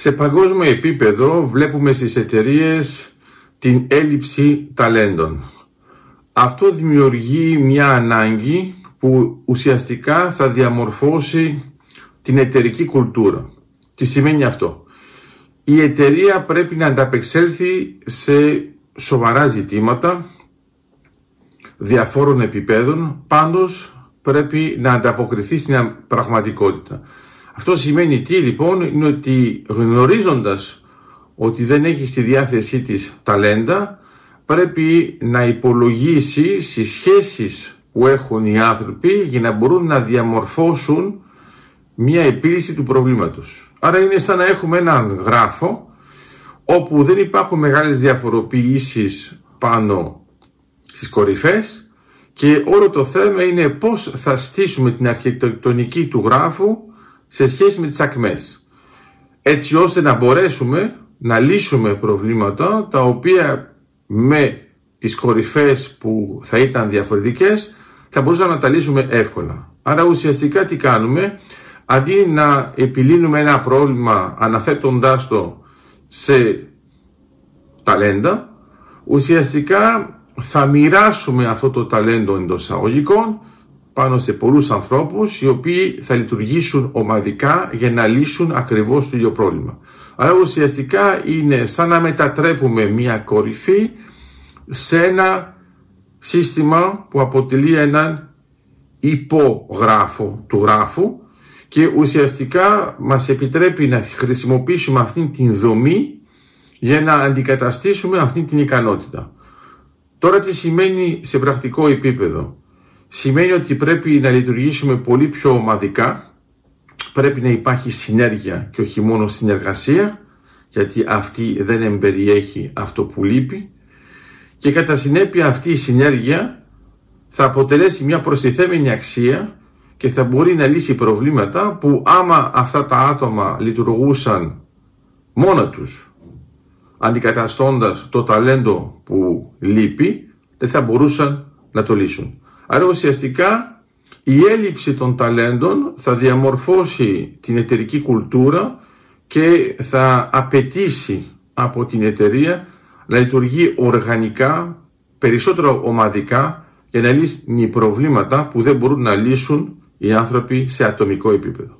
Σε παγκόσμιο επίπεδο βλέπουμε στις εταιρείες την έλλειψη ταλέντων. Αυτό δημιουργεί μια ανάγκη που ουσιαστικά θα διαμορφώσει την εταιρική κουλτούρα. Τι σημαίνει αυτό; Η εταιρεία πρέπει να ανταπεξέλθει σε σοβαρά ζητήματα διαφόρων επιπέδων, πάντως πρέπει να ανταποκριθεί στην πραγματικότητα. Αυτό σημαίνει τι λοιπόν, είναι ότι γνωρίζοντας ότι δεν έχει στη διάθεσή της ταλέντα, πρέπει να υπολογίσει στις σχέσεις που έχουν οι άνθρωποι για να μπορούν να διαμορφώσουν μια επίλυση του προβλήματος. Άρα είναι σαν να έχουμε έναν γράφο όπου δεν υπάρχουν μεγάλες διαφοροποιήσεις πάνω στις κορυφές και όλο το θέμα είναι πώς θα στήσουμε την αρχιτεκτονική του γράφου σε σχέση με τις ακμές. Έτσι ώστε να μπορέσουμε να λύσουμε προβλήματα τα οποία με τις κορυφές που θα ήταν διαφορετικές θα μπορούσαμε να τα λύσουμε εύκολα. Άρα ουσιαστικά τι κάνουμε, αντί να επιλύνουμε ένα πρόβλημα αναθέτοντάς το σε ταλέντα, ουσιαστικά θα μοιράσουμε αυτό το ταλέντο εντός εισαγωγικών πάνω σε πολλούς ανθρώπους οι οποίοι θα λειτουργήσουν ομαδικά για να λύσουν ακριβώς το ίδιο πρόβλημα. Άρα ουσιαστικά είναι σαν να μετατρέπουμε μια κορυφή σε ένα σύστημα που αποτελεί έναν υπογράφο του γράφου και ουσιαστικά μας επιτρέπει να χρησιμοποιήσουμε αυτή την δομή για να αντικαταστήσουμε αυτή την ικανότητα. Τώρα τι σημαίνει σε πρακτικό επίπεδο; Σημαίνει ότι πρέπει να λειτουργήσουμε πολύ πιο ομαδικά, πρέπει να υπάρχει συνέργεια και όχι μόνο συνεργασία, γιατί αυτή δεν εμπεριέχει αυτό που λείπει και κατά συνέπεια αυτή η συνέργεια θα αποτελέσει μια προστιθέμενη αξία και θα μπορεί να λύσει προβλήματα που άμα αυτά τα άτομα λειτουργούσαν μόνα τους αντικαταστώντας το ταλέντο που λείπει δεν θα μπορούσαν να το λύσουν. Άρα ουσιαστικά η έλλειψη των ταλέντων θα διαμορφώσει την εταιρική κουλτούρα και θα απαιτήσει από την εταιρεία να λειτουργεί οργανικά, περισσότερο ομαδικά για να λύσει προβλήματα που δεν μπορούν να λύσουν οι άνθρωποι σε ατομικό επίπεδο.